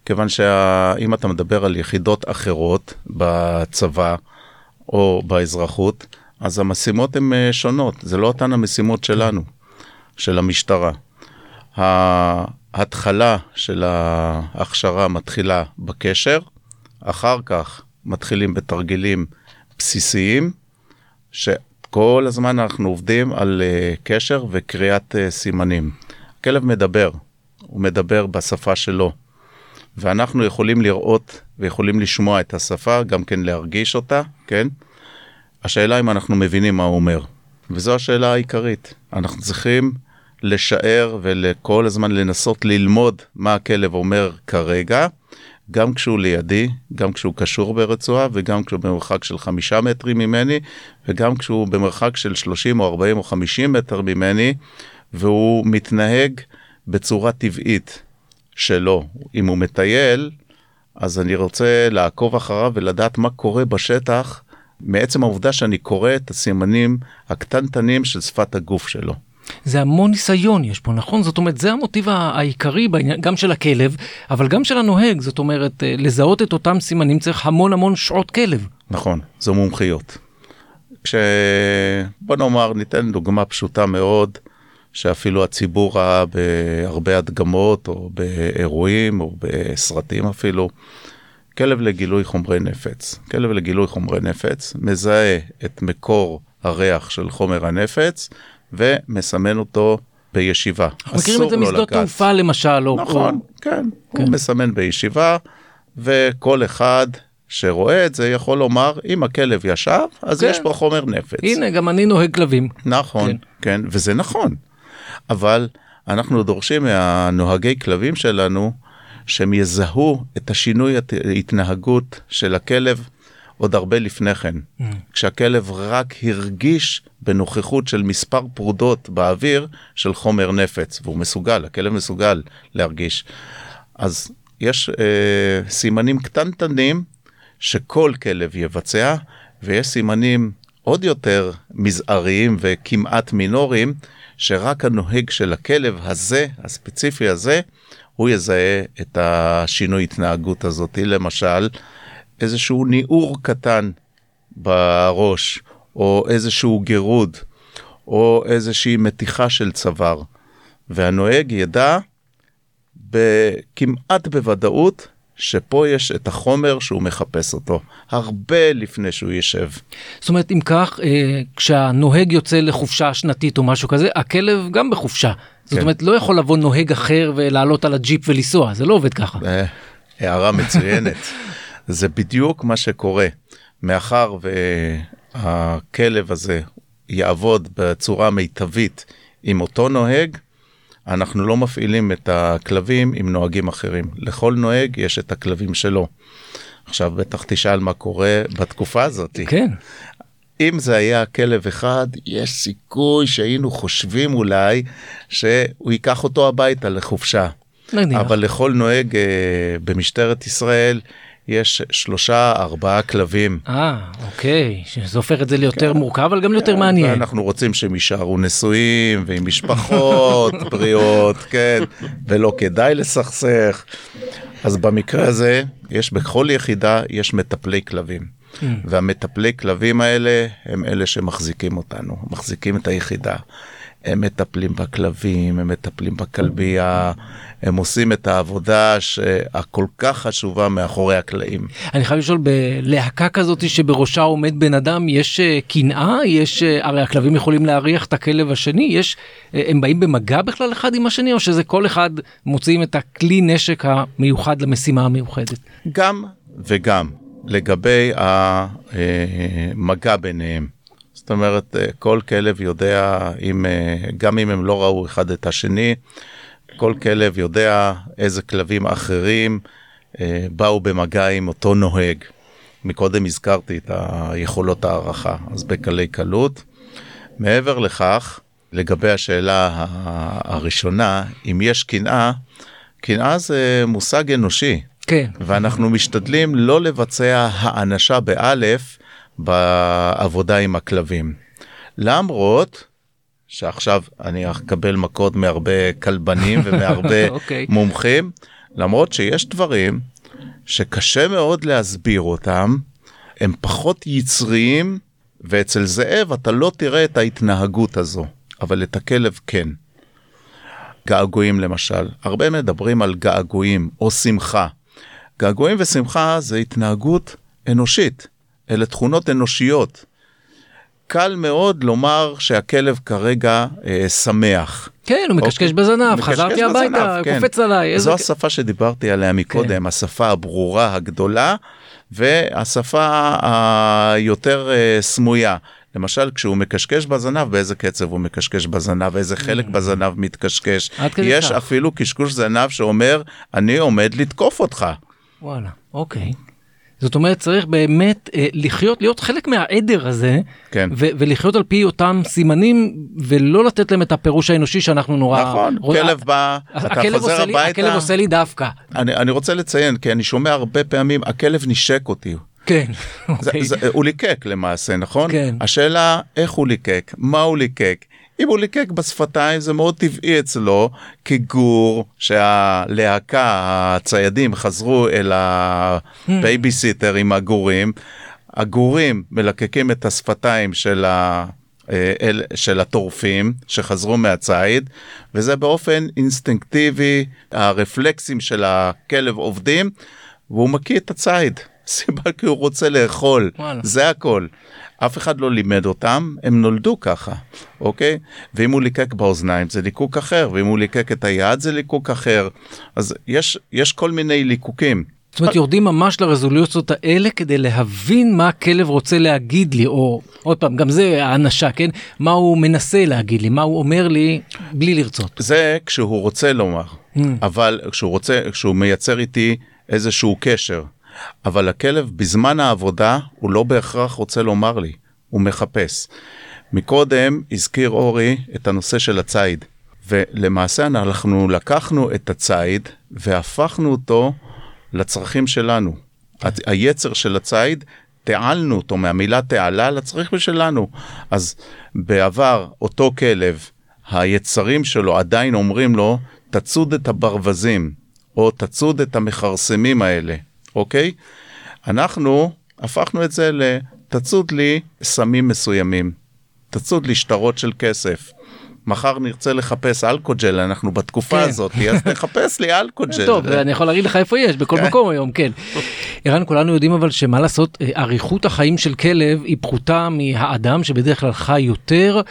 [SPEAKER 5] כיוון שאם אתה מדבר על יחידות אחרות בצבא או באזרחות, אז המשימות הן אה, שונות, זה לא אותן המשימות שלנו, של המשטרה. ההתחלה של ההכשרה מתחילה בקשר, אחר כך מתחילים בתרגילים בסיסיים, שכל הזמן אנחנו עובדים על uh, קשר וקריאת uh, סימנים. הכלב מדבר, הוא מדבר בשפה שלו, ואנחנו יכולים לראות ויכולים לשמוע את השפה, גם כן להרגיש אותה, כן? השאלה אם אנחנו מבינים מה הוא אומר, וזו השאלה העיקרית. אנחנו צריכים לשער וכל הזמן לנסות ללמוד מה הכלב אומר כרגע, גם כשהוא לידי, גם כשהוא קשור ברצועה וגם כשהוא במרחק של חמישה מטרים ממני וגם כשהוא במרחק של 30 או 40 או 50 מטר ממני והוא מתנהג בצורה טבעית שלו. אם הוא מטייל, אז אני רוצה לעקוב אחריו ולדעת מה קורה בשטח מעצם העובדה שאני קורא את הסימנים הקטנטנים של שפת הגוף שלו.
[SPEAKER 3] זה המון ניסיון יש פה, נכון? זאת אומרת, זה המוטיב העיקרי בעניין, גם של הכלב, אבל גם של הנוהג, זאת אומרת, אה, לזהות את אותם סימנים צריך המון המון שעות כלב.
[SPEAKER 5] נכון, זו מומחיות. כש... בוא נאמר, ניתן דוגמה פשוטה מאוד, שאפילו הציבור ראה בהרבה הדגמות, או באירועים, או בסרטים אפילו. כלב לגילוי חומרי נפץ. כלב לגילוי חומרי נפץ מזהה את מקור הריח של חומר הנפץ ומסמן אותו בישיבה.
[SPEAKER 3] אנחנו מכירים את זה משדות. תעופה למשל, או...
[SPEAKER 5] נכון,
[SPEAKER 3] או...
[SPEAKER 5] כן,
[SPEAKER 3] כן.
[SPEAKER 5] הוא מסמן בישיבה, וכל אחד שרואה את זה יכול לומר, אם הכלב ישב, אז
[SPEAKER 3] כן.
[SPEAKER 5] יש פה חומר נפץ.
[SPEAKER 3] הנה, גם אני נוהג כלבים.
[SPEAKER 5] נכון,
[SPEAKER 3] כן.
[SPEAKER 5] כן, וזה נכון. אבל אנחנו דורשים מהנוהגי כלבים שלנו שהם יזהו את השינוי הת- התנהגות של הכלב עוד הרבה לפני כן.
[SPEAKER 3] Mm.
[SPEAKER 5] כשהכלב רק הרגיש בנוכחות של מספר פרודות באוויר של חומר נפץ, והוא מסוגל, הכלב מסוגל להרגיש. אז יש אה, סימנים קטנטנים שכל כלב יבצע, ויש סימנים עוד יותר מזעריים וכמעט מינוריים, שרק הנוהג של הכלב הזה, הספציפי הזה, הוא יזהה את השינוי התנהגות הזאת. למשל, איזשהו ניעור קטן בראש, או איזשהו גירוד, או איזושהי מתיחה של צוואר. והנוהג ידע כמעט בוודאות שפה יש את החומר שהוא מחפש אותו, הרבה לפני שהוא ישב.
[SPEAKER 3] זאת אומרת, אם כך, אה, כשהנוהג יוצא לחופשה שנתית או משהו כזה, הכלב גם בחופשה. זאת
[SPEAKER 5] כן.
[SPEAKER 3] אומרת, לא יכול לבוא נוהג אחר ולעלות על הג'יפ ולנסוע, זה לא עובד ככה.
[SPEAKER 5] אה, הערה מצוינת. זה בדיוק מה שקורה. מאחר והכלב הזה יעבוד בצורה מיטבית עם אותו נוהג, אנחנו לא מפעילים את הכלבים עם נוהגים אחרים. לכל נוהג יש את הכלבים שלו. עכשיו בטח תשאל מה קורה בתקופה הזאת.
[SPEAKER 3] כן.
[SPEAKER 5] אם זה היה כלב אחד, יש סיכוי שהיינו חושבים אולי שהוא ייקח אותו הביתה לחופשה.
[SPEAKER 3] נניח.
[SPEAKER 5] אבל לכל נוהג אה, במשטרת ישראל יש שלושה ארבעה כלבים.
[SPEAKER 3] אה, אוקיי, שזה הופך את זה ליותר מורכב, אבל גם יותר מעניין.
[SPEAKER 5] ואנחנו רוצים שהם יישארו נשואים ועם משפחות בריאות, כן, ולא כדאי לסכסך. אז במקרה הזה, יש בכל יחידה, יש מטפלי כלבים. והמטפלי כלבים האלה הם אלה שמחזיקים אותנו, מחזיקים את היחידה. הם מטפלים בכלבים, הם מטפלים בכלבייה, הם עושים את העבודה הכל כך חשובה מאחורי הקלעים.
[SPEAKER 3] אני חייב לשאול, בלהקה כזאת שבראשה עומד בן אדם, יש אה, קנאה? יש, אה, הרי הכלבים יכולים להריח את הכלב השני, יש, אה, הם באים במגע בכלל אחד עם השני, או שזה כל אחד מוציאים את הכלי נשק המיוחד למשימה המיוחדת?
[SPEAKER 5] גם וגם לגבי המגע ביניהם. זאת אומרת, כל כלב יודע, אם, גם אם הם לא ראו אחד את השני, כל כלב יודע איזה כלבים אחרים אה, באו במגע עם אותו נוהג. מקודם הזכרתי את היכולות הערכה, אז בקלי קלות. מעבר לכך, לגבי השאלה הראשונה, אם יש קנאה, קנאה זה מושג אנושי,
[SPEAKER 3] כן.
[SPEAKER 5] ואנחנו משתדלים לא לבצע האנשה באלף בעבודה עם הכלבים. למרות שעכשיו אני אקבל מכות מהרבה כלבנים ומהרבה
[SPEAKER 3] אוקיי.
[SPEAKER 5] מומחים, למרות שיש דברים שקשה מאוד להסביר אותם, הם פחות יצריים, ואצל זאב אתה לא תראה את ההתנהגות הזו, אבל את הכלב כן. געגועים למשל, הרבה מדברים על געגועים או שמחה. געגועים ושמחה זה התנהגות אנושית, אלה תכונות אנושיות. קל מאוד לומר שהכלב כרגע אה, שמח.
[SPEAKER 3] כן, הוא מקשקש
[SPEAKER 5] אוקיי.
[SPEAKER 3] בזנב, חזרתי הביתה,
[SPEAKER 5] בזנב, כן.
[SPEAKER 3] קופץ עליי. איזה...
[SPEAKER 5] זו
[SPEAKER 3] כ-
[SPEAKER 5] השפה שדיברתי עליה מקודם,
[SPEAKER 3] כן.
[SPEAKER 5] השפה הברורה הגדולה והשפה היותר אה, סמויה. למשל כשהוא מקשקש בזנב באיזה קצב הוא מקשקש בזנב איזה חלק בזנב מתקשקש
[SPEAKER 3] Mm. עד כדי
[SPEAKER 5] יש
[SPEAKER 3] כך.
[SPEAKER 5] אפילו קשקוש זנב שאומר אני עומד לתקוף אותך
[SPEAKER 3] וואלה, אוקיי. זאת אומרת צריך באמת אה, לחיות להיות חלק מהעדר הזה
[SPEAKER 5] כן.
[SPEAKER 3] ו- ולחיות על פי אותם סימנים ולא לתת להם את הפירוש האנושי שאנחנו נורא
[SPEAKER 5] נכון
[SPEAKER 3] רואים-
[SPEAKER 5] כלב בא אתה חוזר
[SPEAKER 3] לי-
[SPEAKER 5] הביתה
[SPEAKER 3] הכלב עושה לי דווקא.
[SPEAKER 5] אני, אני רוצה לציין כי אני שומע הרבה פעמים הכלב נשק אותי
[SPEAKER 3] כן.
[SPEAKER 5] זה,
[SPEAKER 3] אוקיי.
[SPEAKER 5] זה, הוא ליקק למעשה נכון
[SPEAKER 3] כן.
[SPEAKER 5] השאלה איך הוא ליקק מה הוא ליקק אם הוא ליקק בשפתיים זה מאוד טבעי אצלו כגור שהלהקה הציידים חזרו אל הבייביסיטר עם הגורים הגורים מלקקים את השפתיים של ה... אה, אל, של הטורפים שחזרו מהציד וזה באופן אינסטינקטיבי הרפלקסים של הכלב עובדים והוא מקיא את הציד סיבה כי הוא רוצה לאכול
[SPEAKER 3] וואלה.
[SPEAKER 5] זה הכל. אף אחד לא לימד אותם הם נולדו ככה אוקיי ואם הוא ליקק באוזניים זה ליקוק אחר ואם הוא ליקק את היד זה ליקוק אחר אז יש יש כל מיני ליקוקים.
[SPEAKER 3] זאת אומרת יורדים ממש לרזולוציות האלה כדי להבין מה הכלב רוצה להגיד לי או עוד פעם גם זה האנשה כן מה הוא מנסה להגיד לי מה הוא אומר לי בלי לרצות.
[SPEAKER 5] זה כשהוא רוצה לומר
[SPEAKER 3] Mm.
[SPEAKER 5] אבל כשהוא רוצה כשהוא מייצר איתי איזשהו קשר אבל הכלב בזמן העבודה הוא לא בהכרח רוצה לומר לי הוא מחפש. מקודם הזכיר אורי את הנושא של הציד ולמעשה אנחנו לקחנו את הציד והפכנו אותו לצרכים שלנו. היצר של הציד תעלנו אותו מהמילה תעלה לצריך שלנו. אז בעבר אותו כלב היצרים שלו עדיין אומרים לו תצוד את הברווזים או תצוד את המכרסמים האלה אוקיי אנחנו הפכנו את זה לתצוד לי סמים מסוימים תצוד לי שטרות של כסף. מחר נרצה לחפש אלכוג'ל אנחנו בתקופה
[SPEAKER 3] כן.
[SPEAKER 5] הזאת אז תחפש לי אלכוג'ל.
[SPEAKER 3] טוב אני יכול להגיד לך איפה יש בכל
[SPEAKER 5] כן.
[SPEAKER 3] מקום היום כן. ערן כולנו יודעים אבל שמה לעשות אה, אריכות החיים של כלב היא פחותה מהאדם שבדרך כלל חי יותר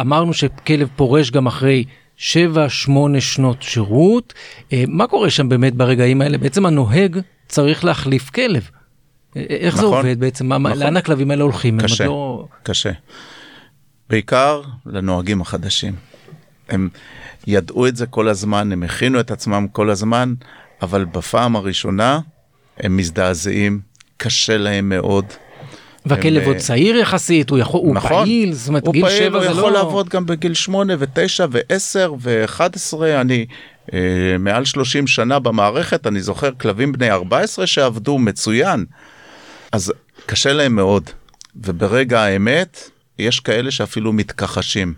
[SPEAKER 3] אמרנו שכלב פורש גם אחרי 7-8 שנות שירות אה, מה קורה שם באמת ברגעים האלה בעצם הנוהג צריך להחליף כלב. אה, איך זה
[SPEAKER 5] נכון.
[SPEAKER 3] עובד בעצם
[SPEAKER 5] נכון.
[SPEAKER 3] לאן הכלבים האלה הולכים
[SPEAKER 5] קשה,
[SPEAKER 3] לא
[SPEAKER 5] קשה. בעיקר לנוהגים החדשים. הם ידעו את זה כל הזמן, הם הכינו את עצמם כל הזמן, אבל בפעם הראשונה הם מזדעזעים, קשה להם מאוד.
[SPEAKER 3] והכלב עוד
[SPEAKER 5] אה,
[SPEAKER 3] צעיר יחסית הוא יכול הוא
[SPEAKER 5] נכון.
[SPEAKER 3] פעיל זאת אומרת
[SPEAKER 5] הוא
[SPEAKER 3] גיל
[SPEAKER 5] פעיל,
[SPEAKER 3] 7
[SPEAKER 5] הוא
[SPEAKER 3] זה
[SPEAKER 5] יכול
[SPEAKER 3] לא
[SPEAKER 5] לעבוד גם בגיל 8 ו-9 ו-10 ו-11, אני אה, מעל 30 שנה במערכת, אני זוכר כלבים בני 14 שעבדו מצוין. אז קשה להם מאוד, וברגע האמת, יש כאלה שאפילו מתכחשים.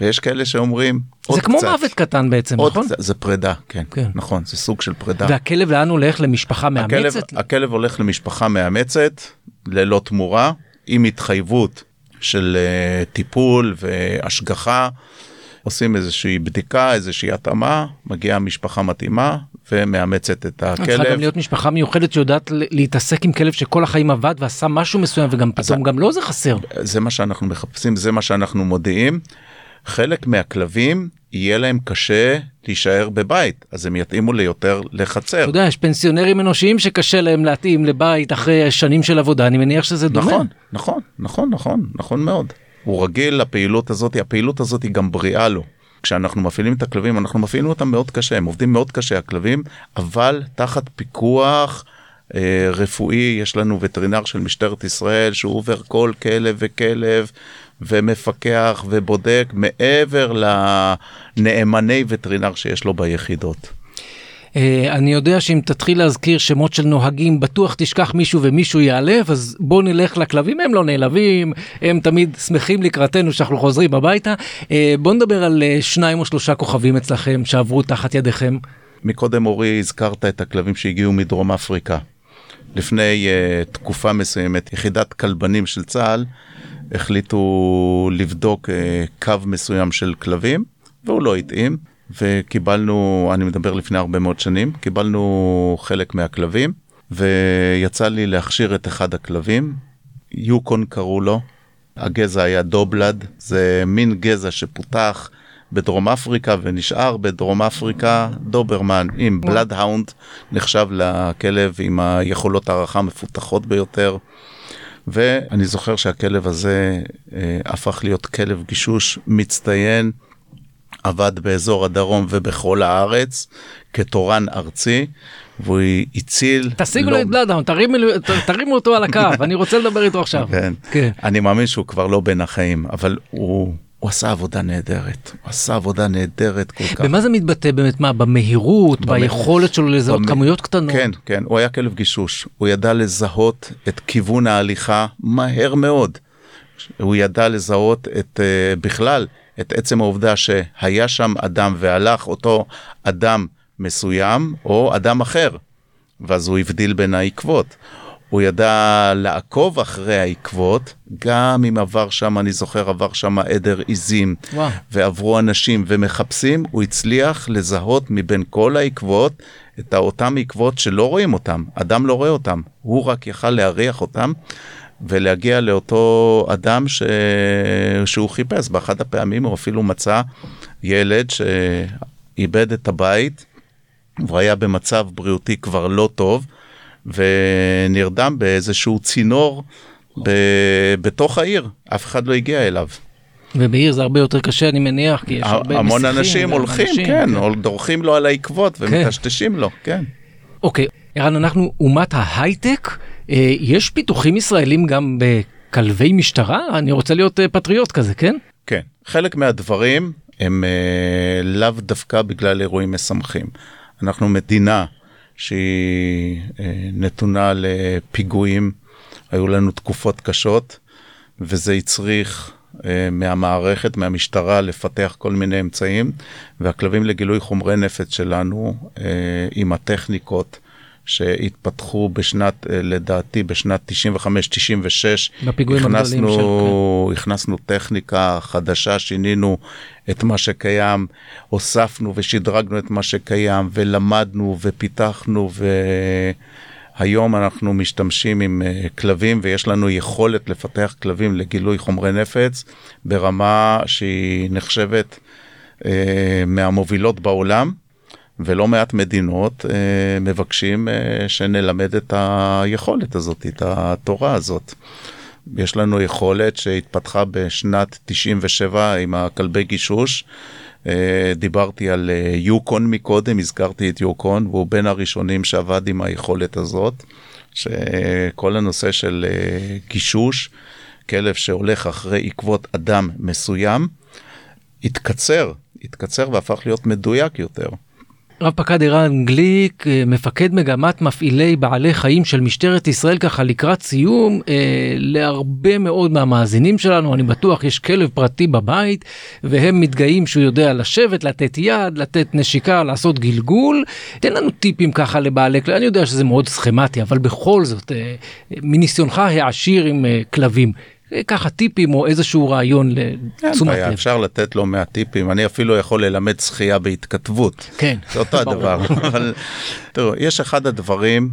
[SPEAKER 5] ויש כאלה שאומרים, עוד
[SPEAKER 3] זה כמו
[SPEAKER 5] קצת,
[SPEAKER 3] מוות קטן בעצם נכון?
[SPEAKER 5] קצת, זה פרידה, כן,
[SPEAKER 3] כן.
[SPEAKER 5] נכון, זה סוג של פרידה.
[SPEAKER 3] והכלב לאן הולך למשפחה
[SPEAKER 5] הכלב,
[SPEAKER 3] מאמצת?
[SPEAKER 5] הכלב הולך למשפחה מאמצת ללא תמורה עם התחייבות של uh, טיפול והשגחה עושים איזושהי בדיקה איזושהי התאמה מגיעה משפחה מתאימה ומאמצת את
[SPEAKER 3] צריכה
[SPEAKER 5] הכלב.
[SPEAKER 3] גם להיות משפחה מיוחדת שיודעת להתעסק עם כלב שכל החיים עבד ועשה משהו מסוים וגם פתאום גם לא זה חסר.
[SPEAKER 5] זה מה שאנחנו מחפשים זה מה שאנחנו מודיעים. חלק מהכלבים יהיה להם קשה להישאר בבית אז הם יתאימו ליותר לחצר.
[SPEAKER 3] אתה יודע יש פנסיונרים אנושיים שקשה להם להתאים לבית אחרי שנים של עבודה אני מניח שזה דומה.
[SPEAKER 5] נכון, נכון, נכון, נכון, נכון מאוד. הוא רגיל לפעילות הזאת, הפעילות הזאת היא גם בריאה לו. כשאנחנו מפעילים את הכלבים, אנחנו מפעילים אותם מאוד קשה, הם עובדים מאוד קשה הכלבים, אבל תחת פיקוח אה, רפואי, יש לנו וטרינר של משטרת ישראל שהוא עובר כל כלב וכלב ומפקח ובודק מעבר לנאמני וטרינר שיש לו ביחידות.
[SPEAKER 3] אה, אני יודע שאם תתחיל להזכיר שמות של נוהגים בטוח תשכח מישהו ומישהו ייעלב אז בוא נלך לכלבים הם לא נעלבים הם תמיד שמחים לקראתנו שאנחנו חוזרים הביתה. אה, בוא נדבר על אה, שניים או שלושה כוכבים אצלכם שעברו תחת ידיכם.
[SPEAKER 5] מקודם אורי הזכרת את הכלבים שהגיעו מדרום אפריקה. לפני uh, תקופה מסוימת יחידת כלבנים של צה"ל החליטו לבדוק uh, קו מסוים של כלבים והוא לא התאים וקיבלנו אני מדבר לפני הרבה מאוד שנים קיבלנו חלק מהכלבים ויצא לי להכשיר את אחד הכלבים. יוקון קראו לו. הגזע היה דובלד זה מין גזע שפותח בדרום אפריקה ונשאר בדרום אפריקה. דוברמן עם בלאד האונד נחשב לכלב עם היכולות הערכה המפותחות ביותר. ואני זוכר שהכלב הזה אה, הפך להיות כלב גישוש מצטיין, עבד באזור הדרום ובכל הארץ כתורן ארצי, והוא הציל...
[SPEAKER 3] תשיגו
[SPEAKER 5] לא-
[SPEAKER 3] לו את בלאדהאונד, תרימו- אותו על הקו, אני רוצה לדבר איתו עכשיו.
[SPEAKER 5] כן.
[SPEAKER 3] כן.
[SPEAKER 5] אני מאמין שהוא כבר לא בין החיים, אבל הוא, הוא עשה עבודה נהדרת, הוא עשה עבודה נהדרת כל כך.
[SPEAKER 3] במה זה מתבטא באמת? מה, במהירות,
[SPEAKER 5] במ-
[SPEAKER 3] ביכולת שלו לזהות
[SPEAKER 5] במ-
[SPEAKER 3] כמויות קטנות?
[SPEAKER 5] כן, כן, הוא היה כלב גישוש, הוא ידע לזהות את כיוון ההליכה מהר מאוד. הוא ידע לזהות את uh, בכלל את עצם העובדה שהיה שם אדם והלך אותו אדם מסוים או אדם אחר, ואז הוא הבדיל בין העקבות. הוא ידע לעקוב אחרי העקבות, גם אם עבר שם, אני זוכר, עבר שם עדר עיזים,
[SPEAKER 3] וואו.
[SPEAKER 5] ועברו אנשים ומחפשים, הוא הצליח לזהות מבין כל העקבות את אותם עקבות שלא רואים אותם, אדם לא רואה אותם, הוא רק יכל להריח אותם ולהגיע לאותו אדם ש... שהוא חיפש. באחד הפעמים הוא אפילו מצא ילד שאיבד את הבית והוא היה במצב בריאותי כבר לא טוב ונרדם באיזשהו צינור ב... בתוך העיר, אף אחד לא הגיע אליו.
[SPEAKER 3] ובעיר זה הרבה יותר קשה, אני מניח, כי יש הרבה
[SPEAKER 5] המון אנשים הולכים,
[SPEAKER 3] ואנשים,
[SPEAKER 5] כן, דורכים לו על העקבות ומטשטשים לו, כן.
[SPEAKER 3] אוקיי, ערן, אנחנו אומת ההייטק, יש פיתוחים ישראלים גם בכלבי משטרה? אני רוצה להיות אה, פטריוט כזה, כן?
[SPEAKER 5] כן, חלק מהדברים הם אה, לאו דווקא בגלל אירועים משמחים. אנחנו מדינה שהיא אה, נתונה לפיגועים, היו לנו תקופות קשות, וזה הצריך אה, מהמערכת, מהמשטרה, לפתח כל מיני אמצעים, והכלבים לגילוי חומרי נפץ שלנו, אה, עם הטכניקות, שהתפתחו בשנת, אה, לדעתי בשנת 95-96,
[SPEAKER 3] בפיגועים הגדולים של-
[SPEAKER 5] הכנסנו, הכנסנו טכניקה חדשה, שינינו את מה שקיים, הוספנו ושדרגנו את מה שקיים, ולמדנו ופיתחנו, והיום אנחנו משתמשים עם אה, כלבים, ויש לנו יכולת לפתח כלבים לגילוי חומרי נפץ ברמה שהיא נחשבת אה, מהמובילות בעולם. ולא מעט מדינות אה, מבקשים אה, שנלמד את היכולת הזאת, את התורה הזאת. יש לנו יכולת שהתפתחה בשנת 97 עם הכלבי גישוש. אה, דיברתי על אה, יוקון מקודם, הזכרתי את יוקון, והוא בין הראשונים שעבד עם היכולת הזאת, שכל הנושא של אה, גישוש, כלב שהולך אחרי עקבות אדם מסוים, התקצר, התקצר והפך להיות מדויק יותר.
[SPEAKER 3] רב פקד ערן גליק, אה, מפקד מגמת מפעילי בעלי חיים של משטרת ישראל, ככה לקראת סיום, אה, להרבה מאוד מהמאזינים שלנו, אני בטוח יש כלב פרטי בבית, והם מתגאים שהוא יודע לשבת, לתת יד, לתת נשיקה, לעשות גלגול. תן לנו טיפים ככה לבעלי כלבים, אני יודע שזה מאוד סכמטי, אבל בכל זאת, אה, מניסיונך העשיר עם אה, כלבים, ככה טיפים או איזשהו רעיון לתשומת
[SPEAKER 5] בעיה,
[SPEAKER 3] לב.
[SPEAKER 5] אפשר לתת לו מהטיפים, אני אפילו יכול ללמד שחייה בהתכתבות.
[SPEAKER 3] כן.
[SPEAKER 5] זה אותו. הדבר, אבל תראו, יש אחד הדברים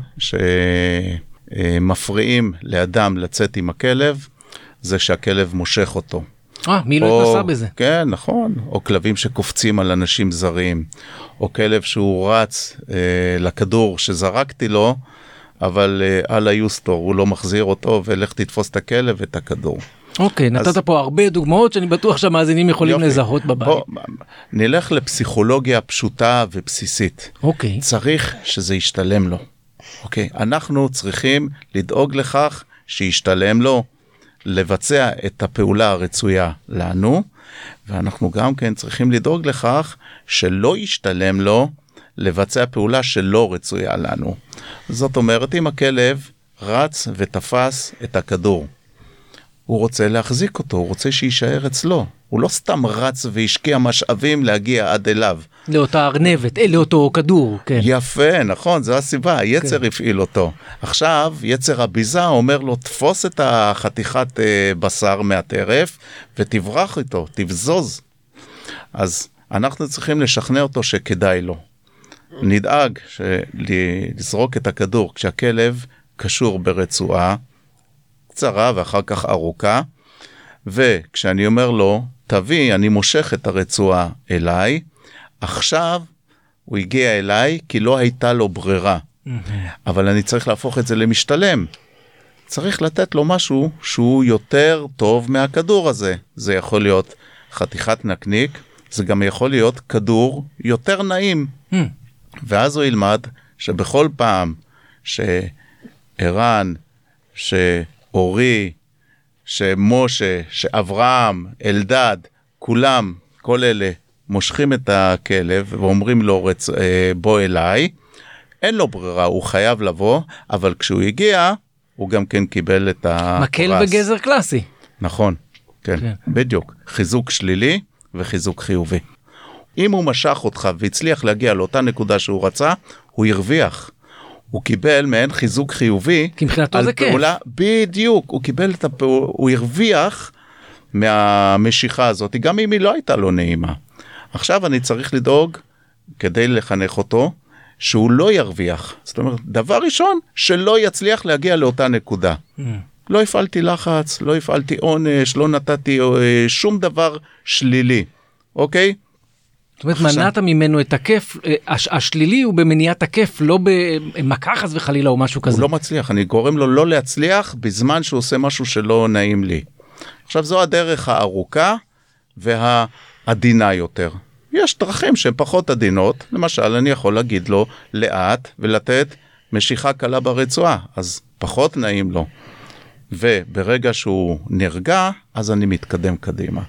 [SPEAKER 5] שמפריעים לאדם לצאת עם הכלב, זה שהכלב מושך אותו.
[SPEAKER 3] אה, מי לא התנסה בזה?
[SPEAKER 5] כן, נכון. או כלבים שקופצים על אנשים זרים, או כלב שהוא רץ אה, לכדור שזרקתי לו, אבל אה, אללה יוסטור, הוא לא מחזיר אותו, ולך תתפוס את הכלב ואת הכדור.
[SPEAKER 3] אוקיי, נתת
[SPEAKER 5] אז-
[SPEAKER 3] פה הרבה דוגמאות שאני בטוח שהמאזינים יכולים
[SPEAKER 5] יופי.
[SPEAKER 3] לזהות בבית.
[SPEAKER 5] בוא, נלך לפסיכולוגיה פשוטה ובסיסית.
[SPEAKER 3] אוקיי,
[SPEAKER 5] צריך שזה ישתלם לו. אוקיי, אנחנו צריכים לדאוג לכך שישתלם לו לבצע את הפעולה הרצויה לנו, ואנחנו גם כן צריכים לדאוג לכך שלא ישתלם לו לבצע פעולה שלא רצויה לנו. זאת אומרת, אם הכלב רץ ותפס את הכדור, הוא רוצה להחזיק אותו, הוא רוצה שיישאר אצלו. הוא לא סתם רץ והשקיע משאבים להגיע עד אליו.
[SPEAKER 3] לאותה ארנבת, אה, לאותו כדור, כן.
[SPEAKER 5] יפה, נכון, זו הסיבה, היצר כן. הפעיל אותו. עכשיו, יצר הביזה אומר לו, תפוס את החתיכת אה, בשר מהטרף ותברח איתו, תבזוז. אז אנחנו צריכים לשכנע אותו שכדאי לו. נדאג לזרוק את הכדור כשהכלב קשור ברצועה קצרה ואחר כך ארוכה, וכשאני אומר לו, תביא, אני מושך את הרצועה אליי, עכשיו הוא הגיע אליי כי לא הייתה לו ברירה, אבל אני צריך להפוך את זה למשתלם. צריך לתת לו משהו שהוא יותר טוב מהכדור הזה. זה יכול להיות חתיכת נקניק, זה גם יכול להיות כדור יותר נעים. ואז הוא ילמד שבכל פעם שערן, שאורי, שמשה, שאברהם, אלדד, כולם, כל אלה, מושכים את הכלב ואומרים לו רצ... אה, בוא אליי, אין לו ברירה, הוא חייב לבוא, אבל כשהוא הגיע, הוא גם כן קיבל את הפרס.
[SPEAKER 3] מקל וגזר קלאסי.
[SPEAKER 5] נכון, כן, כן, בדיוק. חיזוק שלילי וחיזוק חיובי. אם הוא משך אותך והצליח להגיע לאותה נקודה שהוא רצה, הוא הרוויח. הוא קיבל מעין חיזוק חיובי.
[SPEAKER 3] כי מבחינתו זה
[SPEAKER 5] פעולה, כיף. בדיוק, הוא קיבל את הפעולה, הוא הרוויח מהמשיכה הזאת, גם אם היא לא הייתה לו נעימה. עכשיו אני צריך לדאוג, כדי לחנך אותו, שהוא לא ירוויח. זאת אומרת, דבר ראשון, שלא יצליח להגיע לאותה נקודה. Mm. לא הפעלתי לחץ, לא הפעלתי עונש, לא נתתי אה, שום דבר שלילי, אוקיי?
[SPEAKER 3] זאת אומרת, מנעת ממנו את הכיף, אה, הש, השלילי הוא במניעת הכיף, לא במכה חס וחלילה או משהו כזה.
[SPEAKER 5] הוא לא מצליח, אני גורם לו לא להצליח בזמן שהוא עושה משהו שלא נעים לי. עכשיו, זו הדרך הארוכה והעדינה יותר. יש דרכים שהן פחות עדינות, למשל, אני יכול להגיד לו לאט ולתת משיכה קלה ברצועה, אז פחות נעים לו. וברגע שהוא נרגע, אז אני מתקדם קדימה.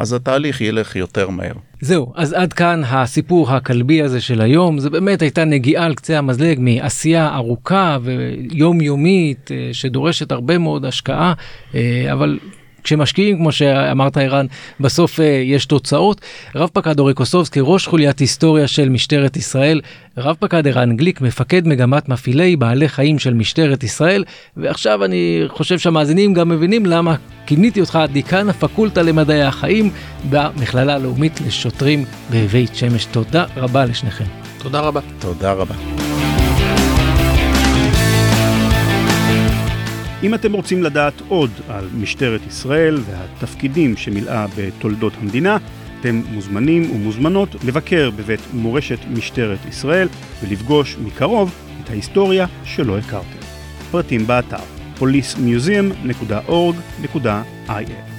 [SPEAKER 5] אז התהליך ילך יותר מהר.
[SPEAKER 3] זהו, אז עד כאן הסיפור הכלבי הזה של היום, זה באמת הייתה נגיעה על קצה המזלג מעשייה ארוכה ויומיומית אה, שדורשת הרבה מאוד השקעה, אה, אבל כשמשקיעים, כמו שאמרת ערן, בסוף uh, יש תוצאות. רב פקד אורי קוסובסקי, ראש חוליית היסטוריה של משטרת ישראל, רב פקד ערן גליק, מפקד מגמת מפעילי בעלי חיים של משטרת ישראל, ועכשיו אני חושב שהמאזינים גם מבינים למה כיניתי אותך דיקן הפקולטה למדעי החיים במכללה הלאומית לשוטרים בבית שמש. תודה רבה לשניכם.
[SPEAKER 4] תודה רבה.
[SPEAKER 5] תודה רבה.
[SPEAKER 6] אם אתם רוצים לדעת עוד על משטרת ישראל והתפקידים שמילאה בתולדות המדינה, אתם מוזמנים ומוזמנות לבקר בבית מורשת משטרת ישראל ולפגוש מקרוב את ההיסטוריה שלא הכרתם. פרטים באתר policmuseum.org.il